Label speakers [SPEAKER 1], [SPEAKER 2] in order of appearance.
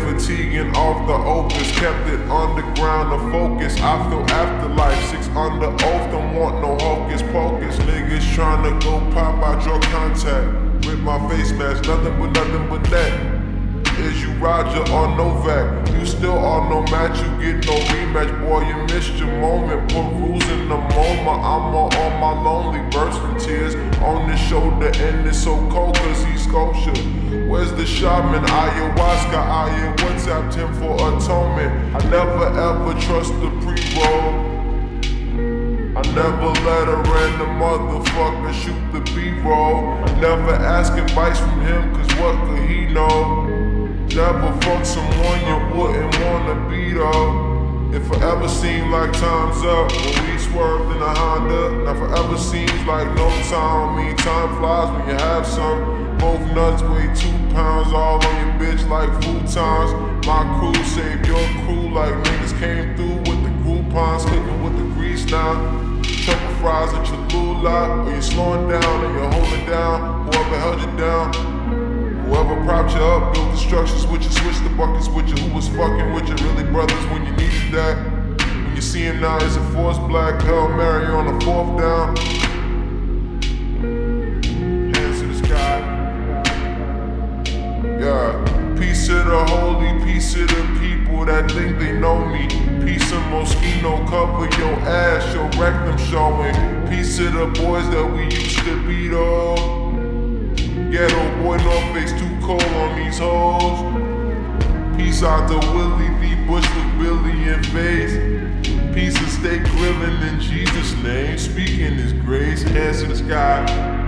[SPEAKER 1] fatiguing off the opus. Kept it underground to focus. I feel afterlife, six under oath. Don't want no hocus pocus. Niggas tryna go pop out your contact. With my face mask, nothing but nothing but that. Is you Roger or Novak? You still are no match, you get no rematch, boy. You missed your moment. Perusing the moment. I'm all on my lonely, bursting tears on the shoulder, and it's so cold cause he's sculpture. Where's the shaman? Ayahuasca, I hear WhatsApp him for atonement. I never ever trust the pre-roll. I never let a random motherfucker shoot the B-roll. Never ask advice from him, cause what could he know? Never fuck someone you wouldn't wanna be though. It forever seemed like time's up a Honda. Now forever seems like no time. Mean, time flies when you have some. Both nuts weigh two pounds, all on your bitch like futons. My crew save your crew like niggas came through with the Groupons, cooking with the grease now. Chuckle fries at Cholula, or you're slowing down and you're holding down. Whoever held you down. Whoever propped you up, built the structures with you, switched the buckets with you. Who was fucking with you? Really brothers when you needed that. You see him now, he's a force black Hail Mary on the fourth down. Hands to the sky. Yeah. Peace to the holy, peace to the people that think they know me. Peace of Moschino, cover your ass, your rectum showing. Peace to the boys that we used to be though. Ghetto boy, no face too cold on these hoes. Peace out to Willie B. Bush with Billy and face. Stay grilling in Jesus' name. Speaking His grace, hands to the sky.